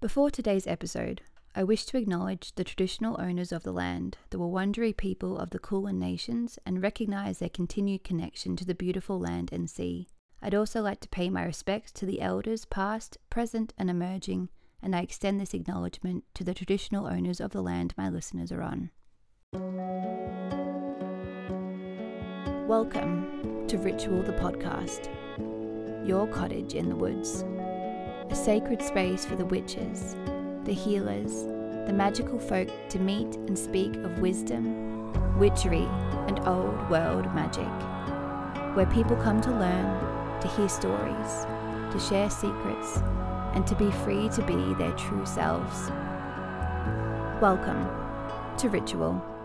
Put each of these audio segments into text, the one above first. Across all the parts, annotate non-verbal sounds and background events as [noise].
Before today's episode, I wish to acknowledge the traditional owners of the land, the Wurundjeri people of the Kulin Nations, and recognise their continued connection to the beautiful land and sea. I'd also like to pay my respects to the elders past, present, and emerging, and I extend this acknowledgement to the traditional owners of the land my listeners are on. Welcome to Ritual the Podcast, your cottage in the woods, a sacred space for the witches, the healers, the magical folk to meet and speak of wisdom, witchery, and old world magic, where people come to learn, to hear stories, to share secrets, and to be free to be their true selves. Welcome to Ritual.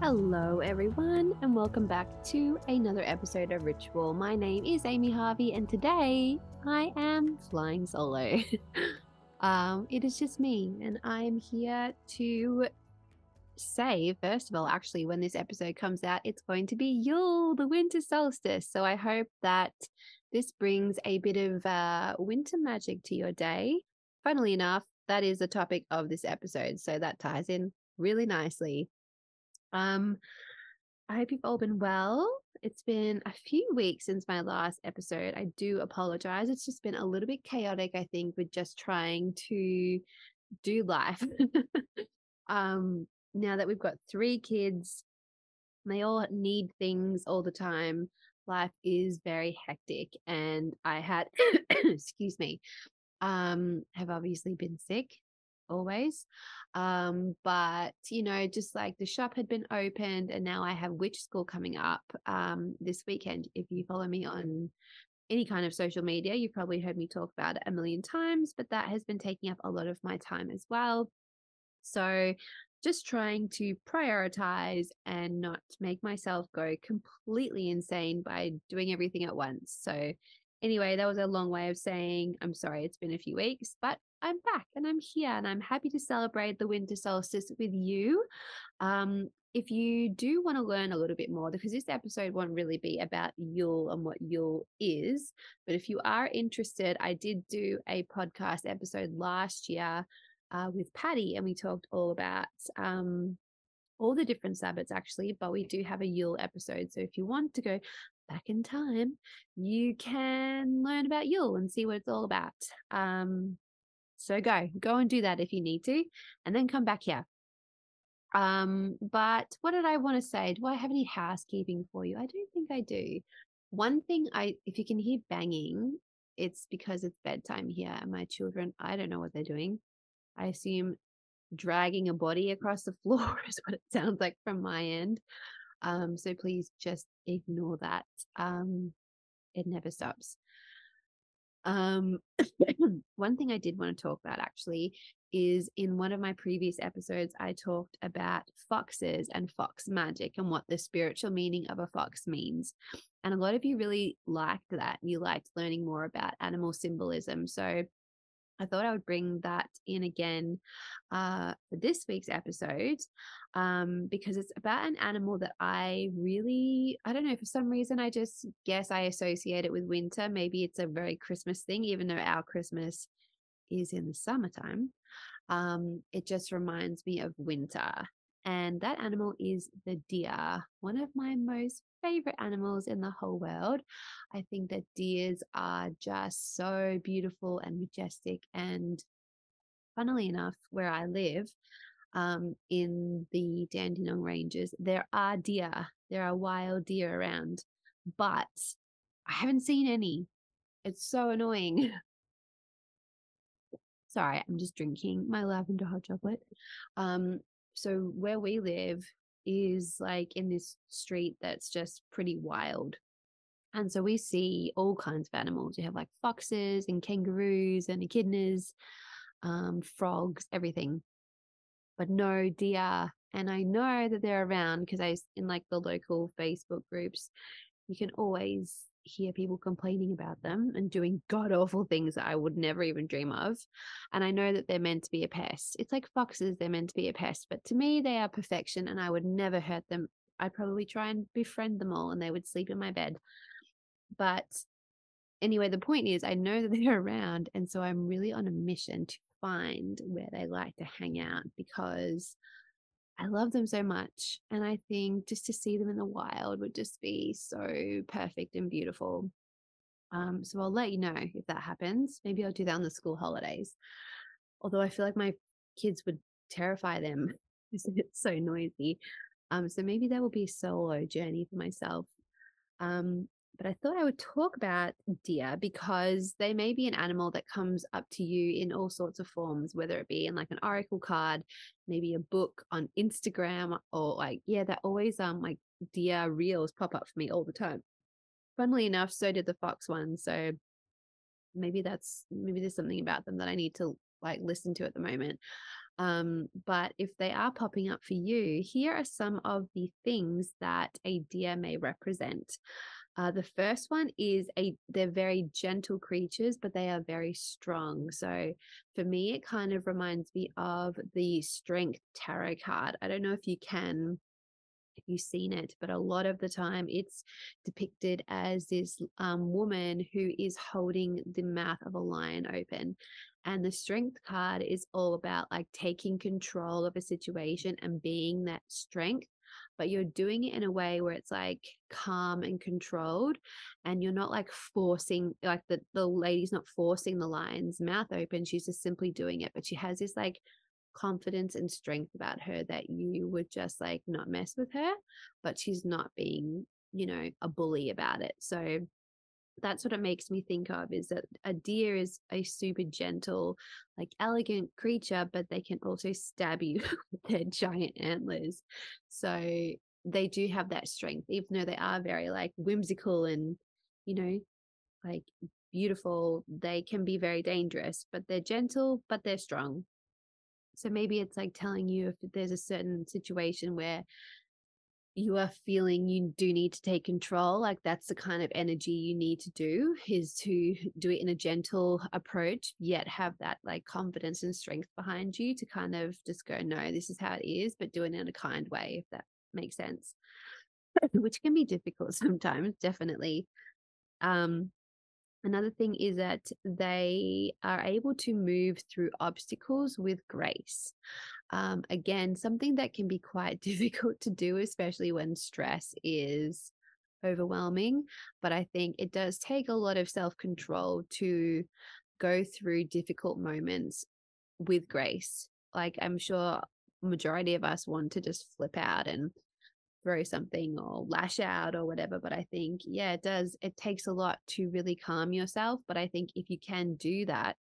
Hello, everyone, and welcome back to another episode of Ritual. My name is Amy Harvey, and today I am flying solo. [laughs] um, it is just me, and I'm here to say, first of all, actually, when this episode comes out, it's going to be Yule, the winter solstice. So I hope that this brings a bit of uh, winter magic to your day. Funnily enough, that is the topic of this episode. So that ties in really nicely. Um, I hope you've all been well. It's been a few weeks since my last episode. I do apologize. It's just been a little bit chaotic, I think, with just trying to do life. [laughs] um, now that we've got three kids, they all need things all the time. Life is very hectic, and I had, [coughs] excuse me, um, have obviously been sick always. Um, but you know, just like the shop had been opened and now I have witch school coming up um this weekend. If you follow me on any kind of social media, you've probably heard me talk about it a million times, but that has been taking up a lot of my time as well. So just trying to prioritize and not make myself go completely insane by doing everything at once. So Anyway, that was a long way of saying I'm sorry it's been a few weeks, but I'm back and I'm here and I'm happy to celebrate the winter solstice with you. Um, if you do want to learn a little bit more, because this episode won't really be about Yule and what Yule is, but if you are interested, I did do a podcast episode last year uh, with Patty and we talked all about um, all the different Sabbats actually, but we do have a Yule episode. So if you want to go back in time, you can learn about Yule and see what it's all about. Um, so go, go and do that if you need to, and then come back here. Um, but what did I want to say? Do I have any housekeeping for you? I don't think I do. One thing I, if you can hear banging, it's because it's bedtime here, and my children, I don't know what they're doing. I assume dragging a body across the [laughs] floor is what it sounds like from my end. Um, so please just ignore that. Um, it never stops. Um, [coughs] one thing I did want to talk about actually is in one of my previous episodes, I talked about foxes and fox magic and what the spiritual meaning of a fox means. And a lot of you really liked that. You liked learning more about animal symbolism. So I thought I would bring that in again uh, for this week's episode um, because it's about an animal that I really, I don't know, for some reason, I just guess I associate it with winter. Maybe it's a very Christmas thing, even though our Christmas is in the summertime. Um, it just reminds me of winter. And that animal is the deer, one of my most favorite animals in the whole world. I think that deers are just so beautiful and majestic. And funnily enough, where I live, um, in the Dandenong Ranges, there are deer, there are wild deer around, but I haven't seen any. It's so annoying. [laughs] Sorry, I'm just drinking my lavender hot chocolate. Um, so where we live, is like in this street that's just pretty wild. And so we see all kinds of animals. You have like foxes and kangaroos and echidnas, um, frogs, everything, but no deer. And I know that they're around because I, in like the local Facebook groups, you can always hear people complaining about them and doing god awful things that I would never even dream of. And I know that they're meant to be a pest. It's like foxes, they're meant to be a pest, but to me, they are perfection and I would never hurt them. I'd probably try and befriend them all and they would sleep in my bed. But anyway, the point is, I know that [laughs] they're around. And so I'm really on a mission to find where they like to hang out because I love them so much. And I think just to see them in the wild would just be so perfect and beautiful. Um, so I'll let you know if that happens. Maybe I'll do that on the school holidays. Although I feel like my kids would terrify them [laughs] because it's so noisy. Um, so maybe that will be a solo journey for myself. Um, but I thought I would talk about deer because they may be an animal that comes up to you in all sorts of forms, whether it be in like an oracle card, maybe a book on Instagram, or like, yeah, they're always um like deer reels pop up for me all the time. Funnily enough, so did the fox one. So maybe that's maybe there's something about them that I need to like listen to at the moment. Um, but if they are popping up for you, here are some of the things that a deer may represent. Uh, the first one is a they're very gentle creatures, but they are very strong. So for me, it kind of reminds me of the Strength Tarot card. I don't know if you can if you've seen it, but a lot of the time it's depicted as this um, woman who is holding the mouth of a lion open. And the strength card is all about like taking control of a situation and being that strength but you're doing it in a way where it's like calm and controlled and you're not like forcing like the, the lady's not forcing the lion's mouth open she's just simply doing it but she has this like confidence and strength about her that you would just like not mess with her but she's not being you know a bully about it. So that's what it makes me think of is that a deer is a super gentle, like elegant creature, but they can also stab you [laughs] with their giant antlers. So they do have that strength, even though they are very like whimsical and, you know, like beautiful, they can be very dangerous, but they're gentle, but they're strong. So maybe it's like telling you if there's a certain situation where you are feeling you do need to take control like that's the kind of energy you need to do is to do it in a gentle approach yet have that like confidence and strength behind you to kind of just go no this is how it is but do it in a kind way if that makes sense. [laughs] Which can be difficult [laughs] sometimes definitely. Um another thing is that they are able to move through obstacles with grace um, again, something that can be quite [laughs] difficult to do, especially when stress is overwhelming. But I think it does take a lot of self control to go through difficult moments with grace. Like I'm sure majority of us want to just flip out and throw something or lash out or whatever but i think yeah it does it takes a lot to really calm yourself but i think if you can do that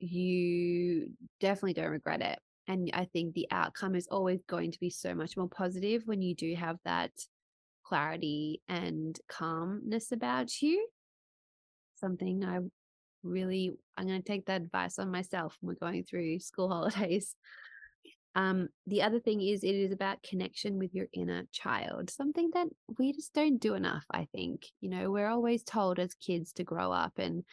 you definitely don't regret it and I think the outcome is always going to be so much more positive when you do have that clarity and calmness about you. Something I really, I'm going to take that advice on myself when we're going through school [laughs] holidays. Um, the other thing is, it is about connection with your inner child, something that we just don't do enough, I think. You know, we're always told as kids to grow up and,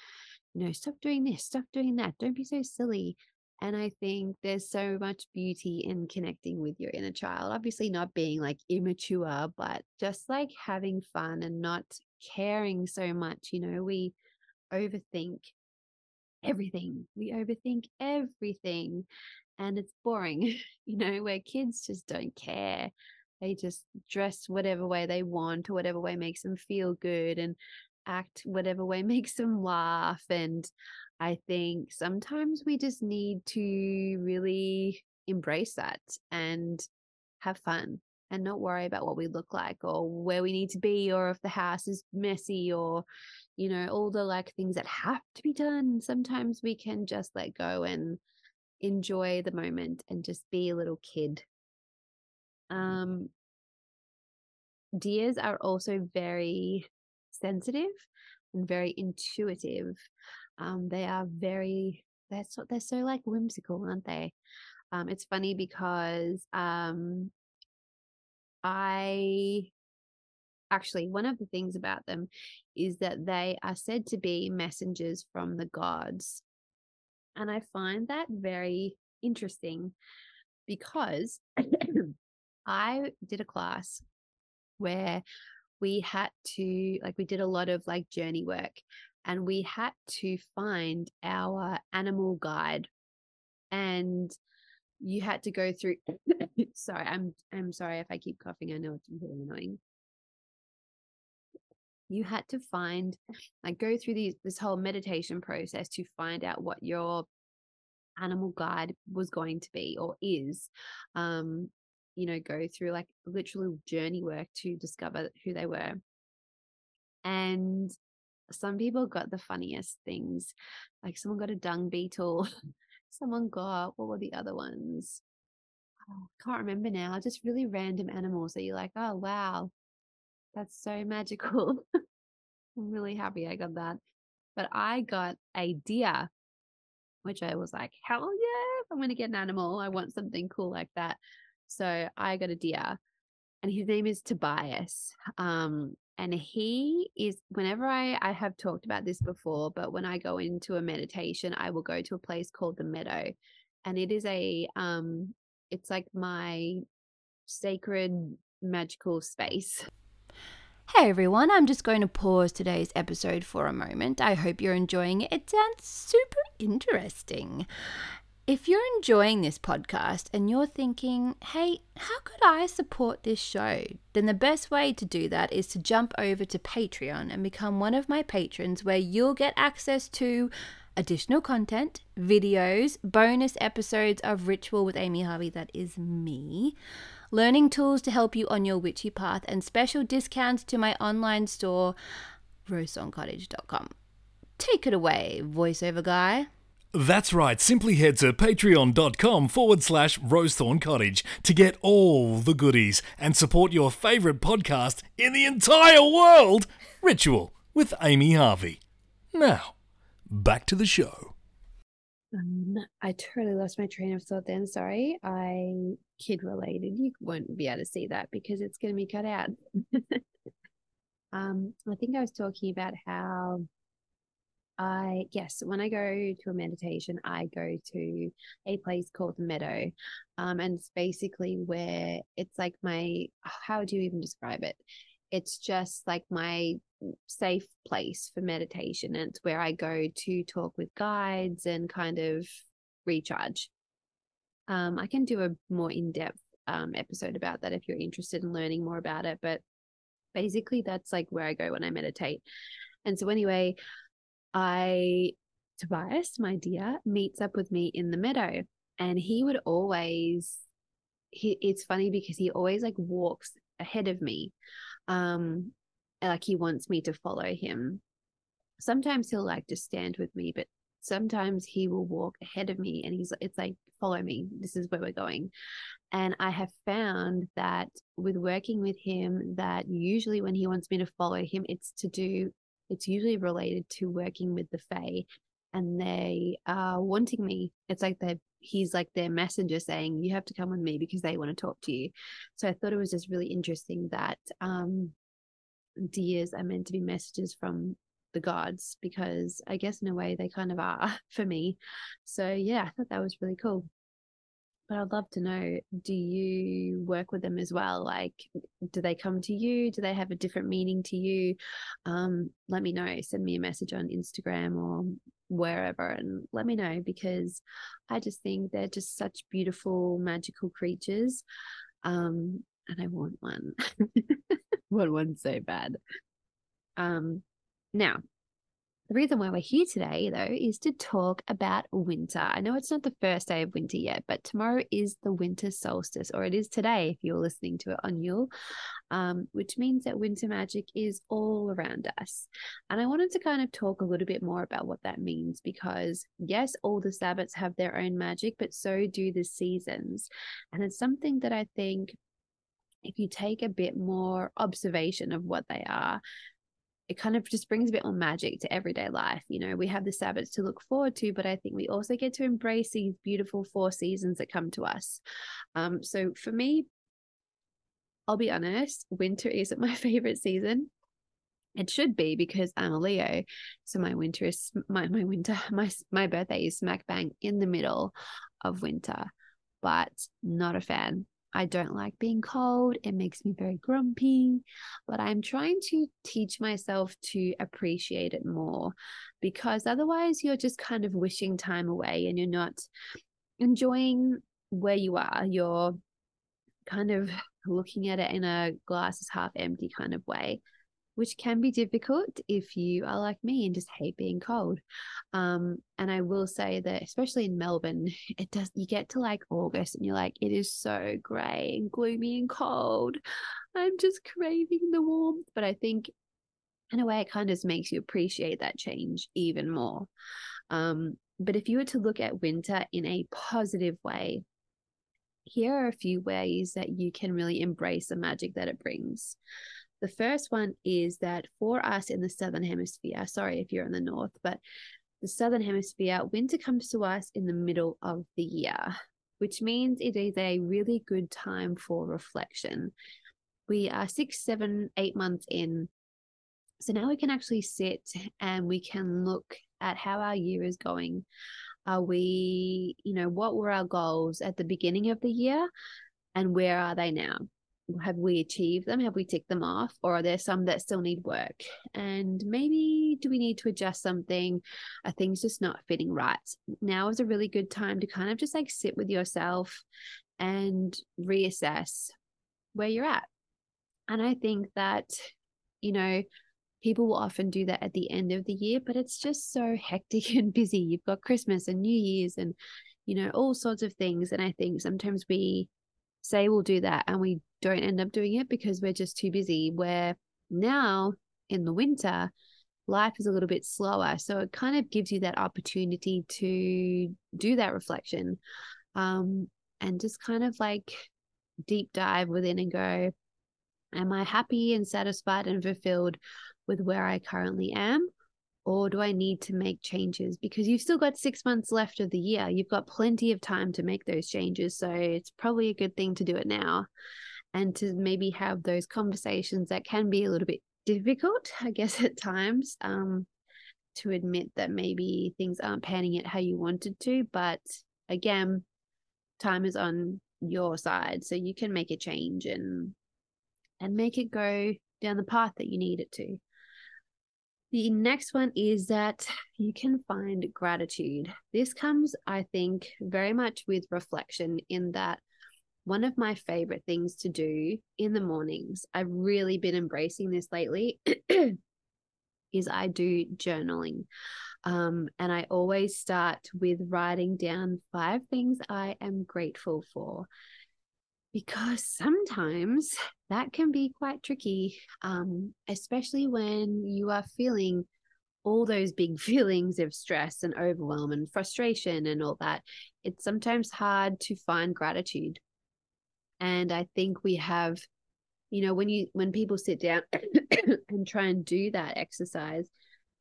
you know, stop doing this, stop doing that, don't be so silly. And I think there's so much beauty in connecting with your inner child. Obviously, not being like immature, but just like having fun and not caring so much. You know, we overthink everything, we overthink everything, and it's boring, [laughs] you know, where kids just don't care. They just dress whatever way they want or whatever way makes them feel good and act whatever way [laughs] makes them laugh. And I think sometimes we just need to really embrace that and have fun and not worry about what we look like or where we need to be or if the house is messy or you know all the like things that have to be done. Sometimes we can just let go and enjoy the moment and just be a little kid. Um deers are also very sensitive and very intuitive um, they are very they're so they're so like whimsical, aren't they? Um, it's funny because um, I actually one of the things about them is that they are said to be messengers from the gods, and I find that very interesting because [coughs] I did a class where we had to like we did a lot of like journey work and we had to find our animal guide. And you had to go through [coughs] sorry, I'm I'm sorry if I keep coughing. I know it's really annoying. You had to find like go through these this whole meditation process to find out what your animal guide was going to be or is. Um, you know, go through like literal journey work to discover who they were. And some people got the funniest things. Like someone got a dung beetle. [laughs] someone got what were the other ones? Oh, can't remember now. Just really random animals that you're like, oh wow, that's so magical. [laughs] I'm really happy I got that. But I got a deer, which I was like, hell yeah, if I'm to get an animal, I want something cool like that. So I got a deer, and his name is Tobias. Um, and he is whenever I I have talked about this before, but when I go into a meditation, I will go to a place called the Meadow, and it is a um, it's like my sacred magical space. Hey everyone, I'm just going to pause today's episode for a moment. I hope you're enjoying it. It sounds super interesting. If you're enjoying this podcast and you're thinking, hey, how could I support this show? Then the best way to do that is to jump over to Patreon and become one of my patrons, where you'll get access to additional content, videos, bonus episodes of Ritual with Amy Harvey, that is me learning tools to help you on your witchy path, and special discounts to my online store, rosethorncottage.com. Take it away, voiceover guy. That's right, simply head to patreon.com forward slash rosethorn cottage to get all the goodies and support your favourite podcast in the entire world, Ritual with Amy Harvey. Now, back to the show. Um, I totally lost my train of thought then. Sorry. I kid related. You won't be able to see that because it's going to be cut out. [laughs] um, I think I was talking about how I, yes, when I go to a meditation, I go to a place called the Meadow. Um, and it's basically where it's like my, how do you even describe it? It's just like my safe place for meditation. And it's where I go to talk with guides and kind of recharge. Um, I can do a more in depth um, episode about that if you're interested in learning more about it. But basically, that's like where I go when I meditate. And so, anyway, I, Tobias, my deer, meets up with me in the meadow. And he would always, he, it's funny because he always like walks ahead of me. Um, like he wants me to follow him. Sometimes he'll like just stand with me, but sometimes he will walk ahead of me and he's it's like follow me this is where we're going and i have found that with working with him that usually when he wants me to follow him it's to do it's usually related to working with the fae and they are wanting me it's like they he's like their messenger saying you have to come with me because they want to talk to you so i thought it was just really interesting that um deers are meant to be messages from the gods because I guess in a way they kind of are [laughs] for me. So yeah, I thought that was really cool. But I'd love to know do you work with them as well? Like, do they come to you? Do they have a different meaning to you? Um, let me know. Send me a message on Instagram or wherever and let me know because I just think they're just such beautiful, magical creatures. Um, and I want one. [laughs] want one so bad. Um, now, the reason why we're here today, though, is to talk about winter. I know it's not the first day of winter yet, but tomorrow is the winter solstice, or it is today if you're listening to it on Yule, um, which means that winter magic is all around us. And I wanted to kind of talk a little bit more about what that means because, yes, all the Sabbats have their own magic, but so do the seasons. And it's something that I think if you take a bit more observation of what they are, it kind of just brings a bit more magic to everyday life. You know, we have the Sabbats to look forward to, but I think we also get to embrace these beautiful four seasons that come to us. Um, so for me, I'll be honest, winter [laughs] isn't my favorite season. It should be because I'm a Leo, so my winter is my my winter [laughs] my my birthday is smack bang in the middle of winter, but not a fan I don't like being cold. It makes me very grumpy. But I'm trying to teach myself to appreciate it more because otherwise you're just kind of wishing time away and you're not enjoying where you are. You're kind of looking at it in a glass is half empty kind of way which can be difficult if you are like me and just hate being cold. Um, and I will say that, especially in Melbourne, [laughs] it does, you get to like August and you're like, it is so grey and gloomy and cold. I'm just craving the warmth. But I think in a way, it kind of makes you appreciate that change even more. Um, but if you were to look at winter in a positive way, here are a few ways that you can really embrace the magic that it brings. The first one is that for us in the Southern Hemisphere, sorry if you're in the North, but the Southern Hemisphere, winter comes to us in the middle of the year, which means it is a really good time for reflection. We are six, seven, eight months in. So now we can actually sit and we can look at how our year is going. Are we, you know, what were our goals at the beginning of the year and where are they now? Have we achieved them? Have we ticked them off? Or are there some that still need work? And maybe do we need to adjust something? Are things just not fitting right? Now is a really good time to kind of just like sit with yourself and reassess where you're at. And I think that, you know, people will often do that at the end of the year, but it's just so [laughs] hectic and busy. You've got Christmas and New Year's and, you know, all sorts of things. And I think sometimes we say we'll do that and we don't end up doing it because we're just too busy. Where now in the winter, life is a little bit slower. So it kind of gives you that opportunity to do that reflection um, and just kind of like deep dive within and go, Am I happy and satisfied and fulfilled with where I currently am? or do I need to make changes? Because you've still got six months left of the year. You've got plenty of time to make those changes. So it's probably a good thing to do it now and to maybe have those conversations that can be a little bit difficult, I guess, at times. Um, to admit that maybe things aren't panning out how you wanted to. But again, time is on your side. So you can make a change and and make it go down the path that you need it to. The next one is that you can find gratitude. This comes, I think, very much with reflection, in that one of my favorite things to do in the mornings, I've really been embracing this lately, [clears throat] is I do journaling. Um, and I always start with writing down five things I am grateful for because sometimes that can be quite tricky, um, especially when you are feeling all those big [laughs] feelings of stress and overwhelm and frustration and all that. It's sometimes hard to find gratitude. And I think we have, you know, when you when people sit down [coughs] and try and do that exercise,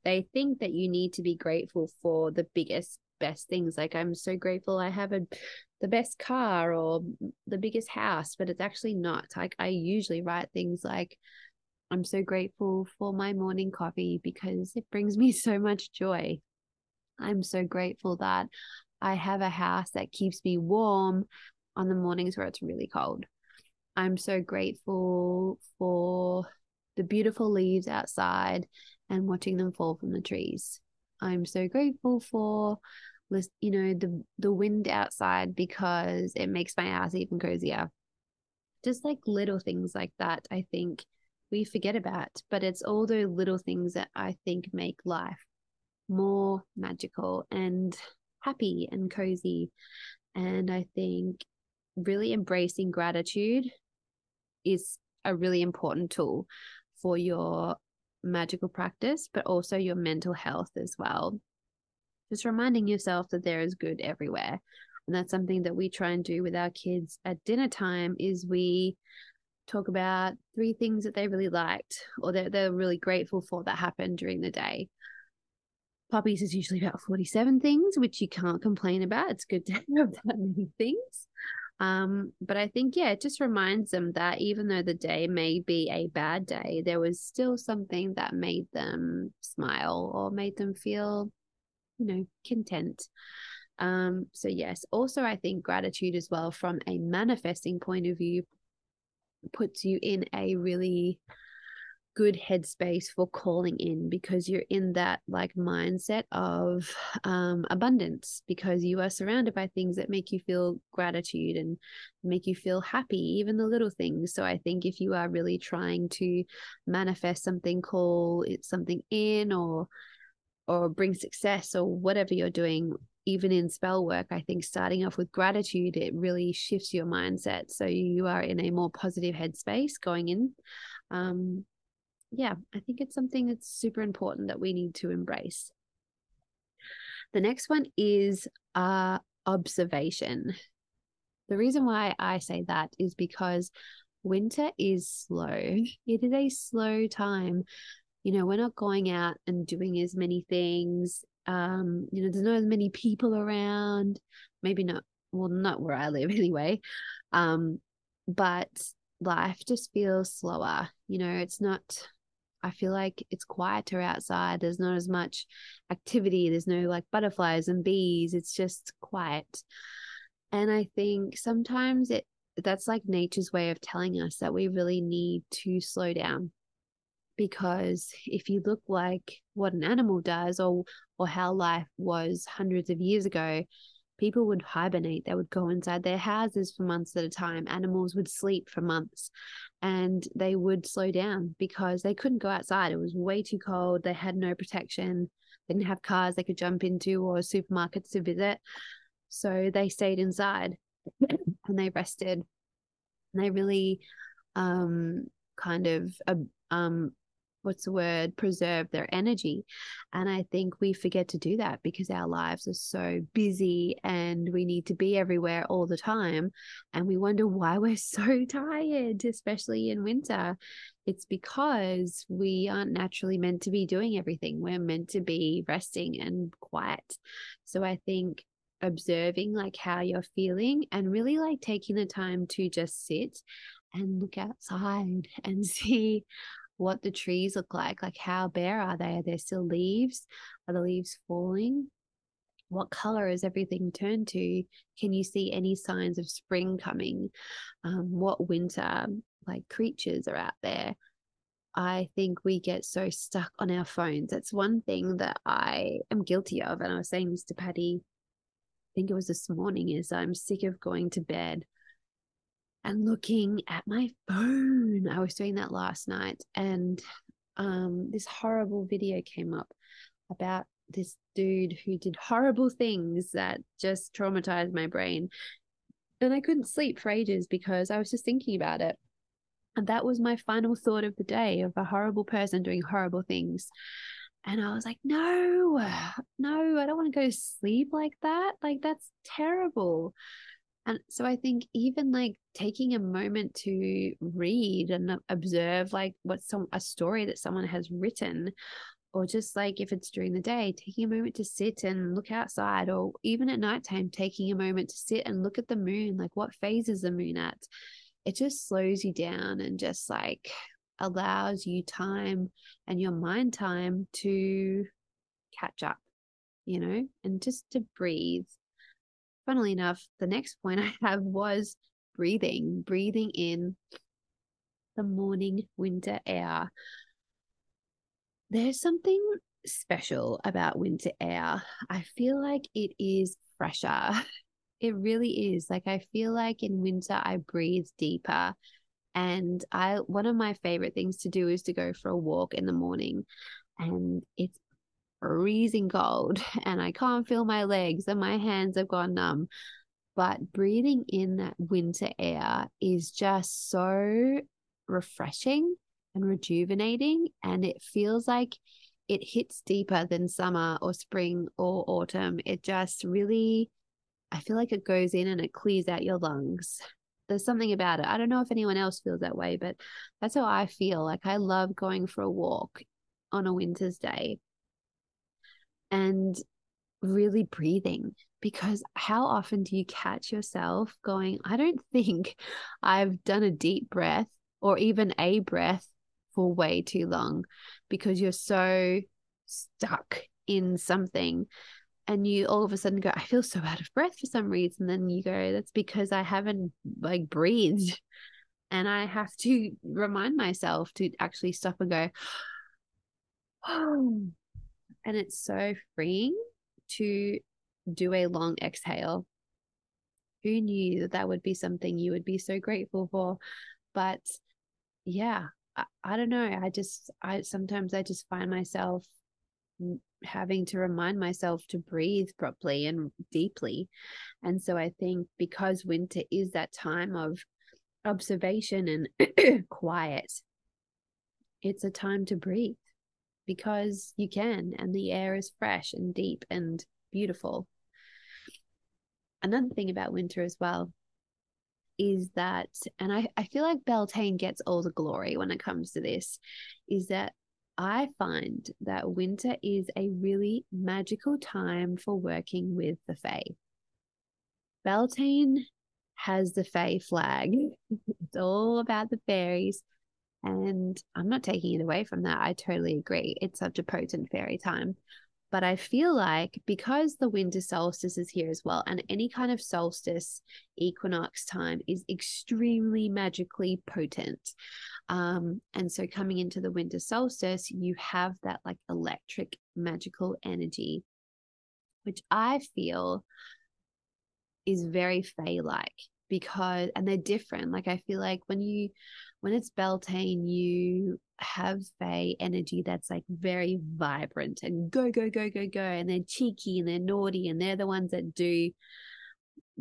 they think that you need to be grateful for the biggest best things like i'm so grateful i have a the best car or the biggest house, but it's actually not. Like I usually write things like, I'm so grateful for my morning coffee because it brings me [laughs] so much joy. I'm so grateful that I have a house that keeps me warm on the mornings where it's really cold. I'm so grateful for the beautiful leaves outside and watching them fall from the trees. I'm so grateful for you know the the wind outside because it makes my house even cozier just like little things like that i think we forget about but it's all those little things that i think make life more magical and happy and cozy and i think really embracing gratitude is a really important tool for your magical practice but also your mental health as well. Just reminding yourself that there is good everywhere. And that's something that we try and do with our kids at dinner time is we talk about three things that they really liked or that they're really grateful for that happened during the day. Puppies is usually about 47 things which you can't complain about. It's good to [laughs] have that many things um, but I think, yeah, it just reminds them that even though the day may be a bad day, there was still something that made them smile or made them feel you know, content. Um, so yes, also I think gratitude as well from a manifesting point of view puts you in a really good headspace for calling in because you're in that like mindset of um, abundance because you are surrounded by things that make you feel gratitude and make you feel happy even the little things. So i think if you are really trying to manifest something call it something in or or bring success or whatever you're doing even in spell work i think starting off with gratitude it really shifts your mindset. So you are in a more positive headspace going in. Um, yeah, I think it's something that's super important that we need to embrace. The next one is uh, observation. The reason why I say that is because winter is slow. It is a slow time. You know, we're not going out and doing as many things. Um, you know, there's not as many people around. Maybe not, well, not where I live [laughs] anyway. Um, but life just feels slower. You know, it's not I feel like it's quieter outside. There's not as much activity. There's no like butterflies and bees. It's just quiet. And I think sometimes it that's like nature's way of telling us that we really need to slow down. Because if you look like what an animal does or or how life was hundreds of years ago, people would hibernate. They would go inside their houses for months at a time. Animals would sleep for months and they would slow down because they couldn't go outside. It was way too cold. They had no protection. They didn't have cars they could jump into or supermarkets to visit. So they stayed inside and they rested. And they really um, kind of uh, um, what's the word preserve their energy. And i think we forget to do that because our lives are so busy and we need to be everywhere all the time. And we wonder why we're [laughs] so tired especially in winter. It's because we aren't naturally meant to be doing everything. We're meant to be resting and quiet. So i think observing like how you're feeling and really like taking the time to just sit and look outside and [laughs] see what the trees look like. Like, how bare are they? Are there still leaves? Are the leaves falling? What color is everything turned to? Can you see any signs of spring coming? Um, what winter like creatures are out there? I think we get so stuck on our phones. That's one thing that I am guilty of. And I was saying this to Patty, I think it was this morning, is I'm sick of going to bed and looking at my phone. I was doing that last night and um, this horrible video came up about this dude who did horrible things that just traumatized my brain. And I couldn't sleep for ages because I was just thinking about it. And that was my final thought of the day of a horrible person doing horrible things. And I was like, no, no, I don't want to go to sleep like that. Like, that's terrible. And so I think even like taking a moment to read and observe like what's some a story that someone has written or just like if it's during the day taking a moment to sit and look outside or even at nighttime taking a moment to sit and look at the moon like what phase is the moon at? It just slows you down and just like allows you time and your mind time to catch up you know and just to breathe funnily enough, the next point I [laughs] have was breathing, breathing in the morning winter air. There's something special about winter air. I feel like it is fresher. [laughs] It really is. Like I feel like in winter I breathe deeper. And I one of my favorite things to do is to go for a walk in the morning. And it's freezing cold [laughs] and I can't feel my legs and my hands have gone numb. But breathing in that winter air is just so refreshing and rejuvenating. And it feels like it hits deeper than summer or spring or autumn. It just really, I feel like it goes in and it clears out your lungs. There's something about it. I don't know if anyone else feels that way, but that's how I feel. Like I love going for a walk on a winter's day and really breathing because how often do you catch yourself going, I don't [laughs] think I've done a deep breath or even a breath for way too long because you're so stuck in something. and you all of a sudden go, I feel so out of breath for some reason. Then you go, that's because I haven't like breathed. And I have to remind myself to actually stop and go, oh. And it's so freeing to do a long exhale. Who knew that that would be something you would be so grateful for? But yeah, I, I don't know. I just, I sometimes I just find myself having to remind myself to breathe properly and deeply. And so I think because winter is that time of observation and [clears throat] quiet, it's a time to breathe because you can, and the air is fresh and deep and beautiful. Another thing about winter as well is that, and I, I feel like Beltane gets all the glory when it comes to this, is that I find that winter is a really magical time for working with the Fae. Beltane has the Fae flag. [laughs] it's all about the fairies. And I'm not taking it away from that. I totally agree. It's such a potent fairy time. But I feel like because the winter solstice is here as well, and any kind of solstice equinox time is extremely magically potent. Um, and so coming into the winter solstice, you have that like electric magical energy, which I feel is very Fae like because and they're different. Like I feel like when you when it's Beltane, you have a energy that's like very vibrant and go, go, go, go, go. And they're cheeky and they're naughty and they're the ones that do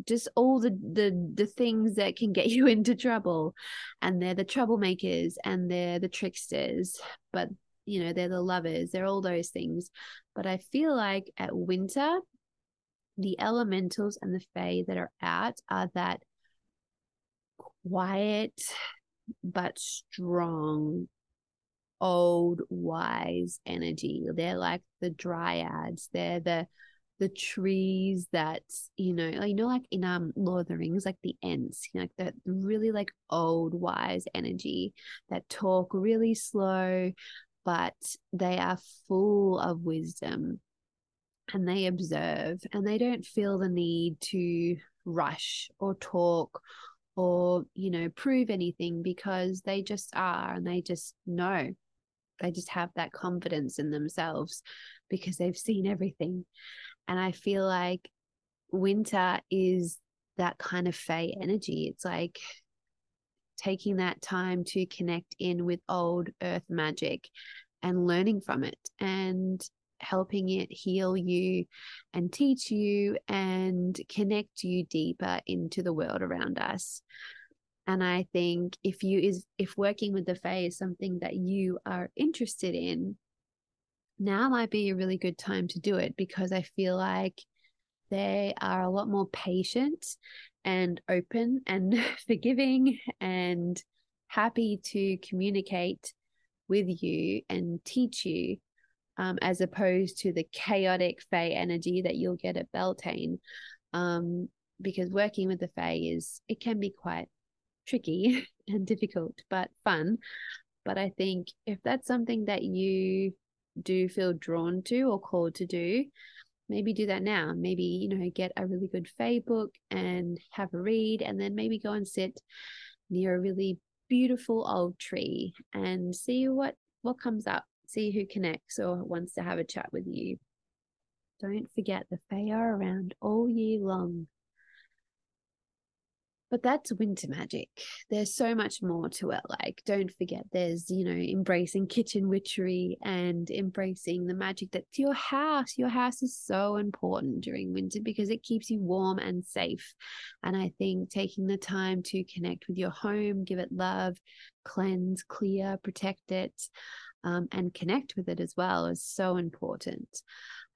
just all the the the things that can get [laughs] you into trouble and they're the troublemakers and they're the tricksters but you know they're the lovers they're all those things but i feel like at winter the elementals and the fae that are out are that quiet but strong old wise energy. They're like the dryads. They're the the trees that you know you know like in um lord of the rings like the ents you know, like that really like old wise energy that talk really slow but they are full of wisdom. And they observe and they don't feel the need to rush or talk or you know prove anything because they just are and they just know. They just have that confidence in themselves because they've seen everything. And i feel like winter is that kind of Fae energy. It's like taking that time to connect in with old earth magic and learning from it. And helping it heal you and teach you and connect you deeper into the world around us. And I think if you is if working with the Fae is something that you are interested in, now might be a really good time to do it because I feel like they are a lot more patient and open and [laughs] forgiving and happy to communicate with you and teach you um, as opposed to the chaotic Fae energy that you'll get at Beltane. Um, because working with the Fae is, it can be quite tricky [laughs] and difficult, but fun. But I think if that's something that you do feel drawn to or called to do, maybe do that now. Maybe, you know, get a really good Fae book and have a read, and then maybe go and sit near a really beautiful old tree and see what what comes up see who connects or wants to have a chat with you. Don't forget the Fae are around all year long. But that's winter magic. There's so much more to it. Like, don't forget, there's, you know, embracing kitchen witchery and embracing the magic that's your house. Your house is so important during winter because it keeps you warm and safe. And I think taking the time to connect with your home, give it love, cleanse, clear, protect it, um, and connect with it as well is so important.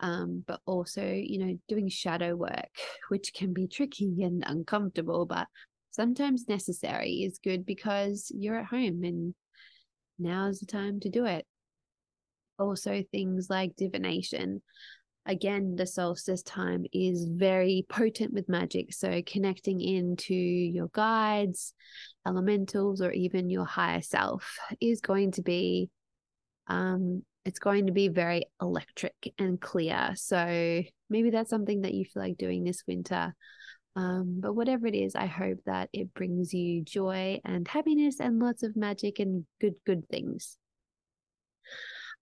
Um, but also, you know, doing shadow work, [laughs] which can be tricky and uncomfortable, but sometimes necessary is good because you're at home and now's the time to do it. Also, things like divination. Again, the solstice time is very potent with magic. So, connecting into your guides, elementals, or even your higher self is going to be um, it's going to be very electric and clear. So maybe that's something that you feel like doing this winter. Um, but whatever it is, I hope that it brings you joy and happiness and lots of magic and good, good things.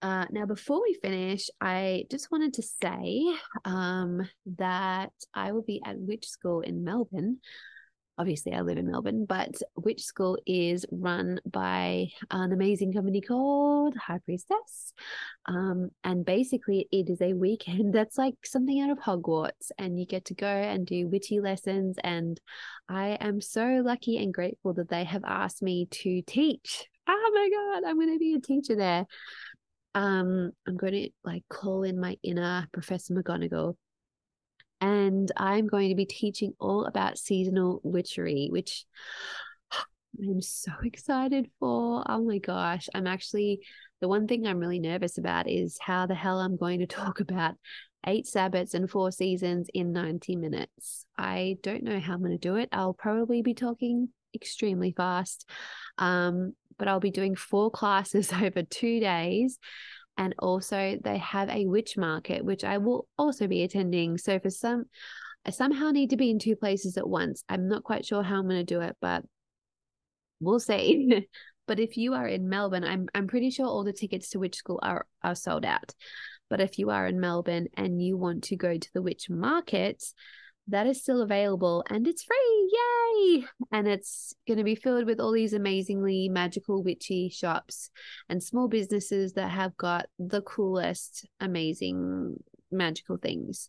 Uh, now, before we finish, I just wanted to say um, that I will be at Witch School in Melbourne. Obviously, I live in Melbourne, but Witch School is run by an amazing company called High Priestess. Um, and basically, it is a weekend [laughs] that's like something out of Hogwarts, and you get to go and do witchy lessons. And I am so lucky and grateful that they have asked me to teach. Oh my God, I'm going to be a teacher there um i'm going to like call in my inner professor mcgonagall and i'm going to be teaching all about seasonal witchery which i'm so [laughs] excited for. Oh my gosh. I'm actually the one thing i'm really nervous about is how the hell i'm going to [laughs] talk about eight sabbats and four seasons in 90 minutes. I don't know how i'm going to do it. I'll probably be talking extremely fast um but I'll be doing four [laughs] classes over two days. And also, they have a witch market, which I will also be attending. So, for some, I somehow need to be in two places at once. I'm not quite sure how I'm going to do it, but we'll see. [laughs] but if you are in Melbourne, I'm I'm pretty sure all the tickets to Witch School are are sold out. But if you are in Melbourne and you want to go to the witch market, that is still available and it's free. Yay! And it's going to be filled with all these amazingly magical, witchy shops and small businesses that have got the coolest, amazing, magical things.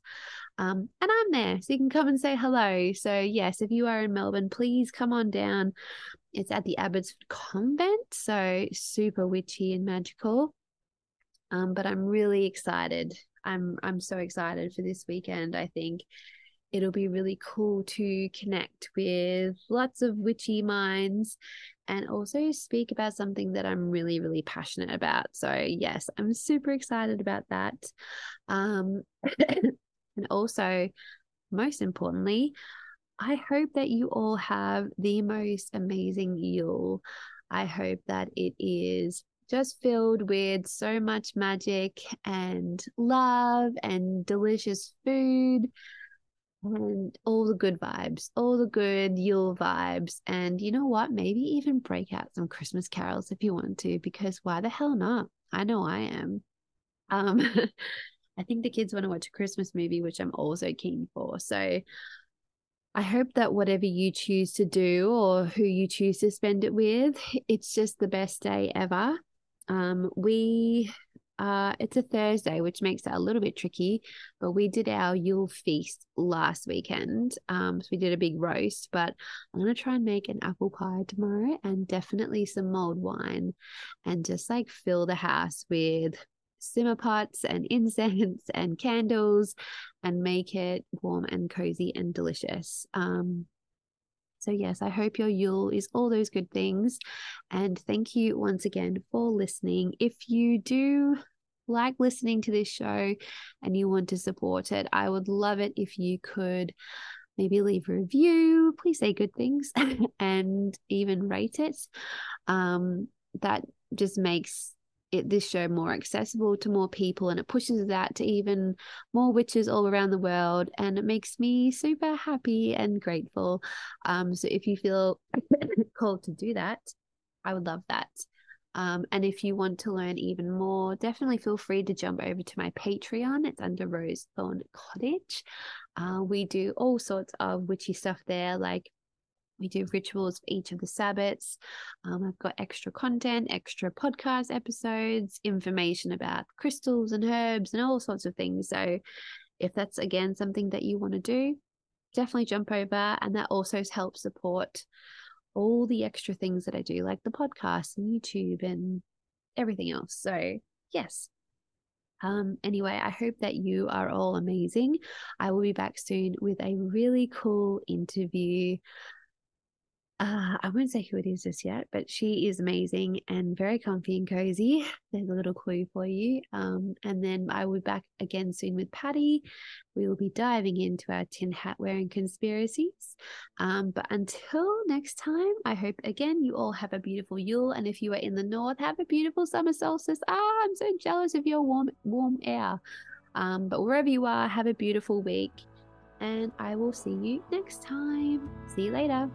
Um, and I'm there, so you can come and say hello. So, yes, if you are in Melbourne, please come on down. It's at the Abbotsford Convent, so super witchy and magical. Um, but I'm really excited. I'm I'm so excited for this weekend. I think it'll be really cool to connect with lots of witchy minds and also speak about something that I'm really, really passionate about. So, yes, I'm super excited about that. Um, [coughs] and also, most importantly, I hope that you all have the most amazing Yule. I hope that it is just filled with so much magic and love and delicious food and all the good vibes, all the good Yule vibes. And you know what? Maybe even break out some Christmas carols if you want to, because why the hell not? I know I am. Um, [laughs] I think the kids want to watch a Christmas movie, which I'm also keen for. So I hope that whatever you choose to do or who you choose to spend it with, it's just the best day ever. Um, we uh, it's a Thursday, which makes it a little bit tricky. But we did our Yule feast last weekend. Um, so we did a big roast. But I'm gonna try and make an apple pie tomorrow, and definitely some mulled wine, and just like fill the house with simmer pots and [laughs] incense and candles, and make it warm and cozy and delicious. Um, so, yes, I hope your Yule is all those good things. And thank you once again for listening. If you do like listening to this show and you want to support it, I would love it if you could maybe leave a review, please say good things, [laughs] and even rate it. Um, that just makes it this show more accessible to more people and it pushes that to even more witches all around the world and it makes me super happy and grateful um so if you feel [coughs] called to do that i would love that um, and if you want to learn even more, definitely feel free to jump over to my Patreon. It's under Rose Thorn Cottage. Uh, we do all sorts of witchy stuff there, like we do rituals for each of the Sabbats. Um, I've got extra content, extra podcast episodes, information about crystals and herbs and all sorts of things. So, if that's again something that you want to do, definitely jump over. And that also helps support all the extra things that I do, like the podcast and YouTube and everything else. So, yes. Um, anyway, I hope that you are all amazing. I will be back soon with a really cool interview uh, I won't say who it is just yet, but she is amazing and very comfy and cozy. [sighs] There's a little clue for you. Um, and then I will be back again soon with Patty. We will be diving into our tin hat wearing conspiracies. Um, but until next time, I hope again you all have a beautiful Yule. And if you are in the north, have a beautiful summer solstice. Ah, I'm so jealous of your warm, warm air. Um, but wherever you are, have a beautiful week, and I will see you next time. See you later.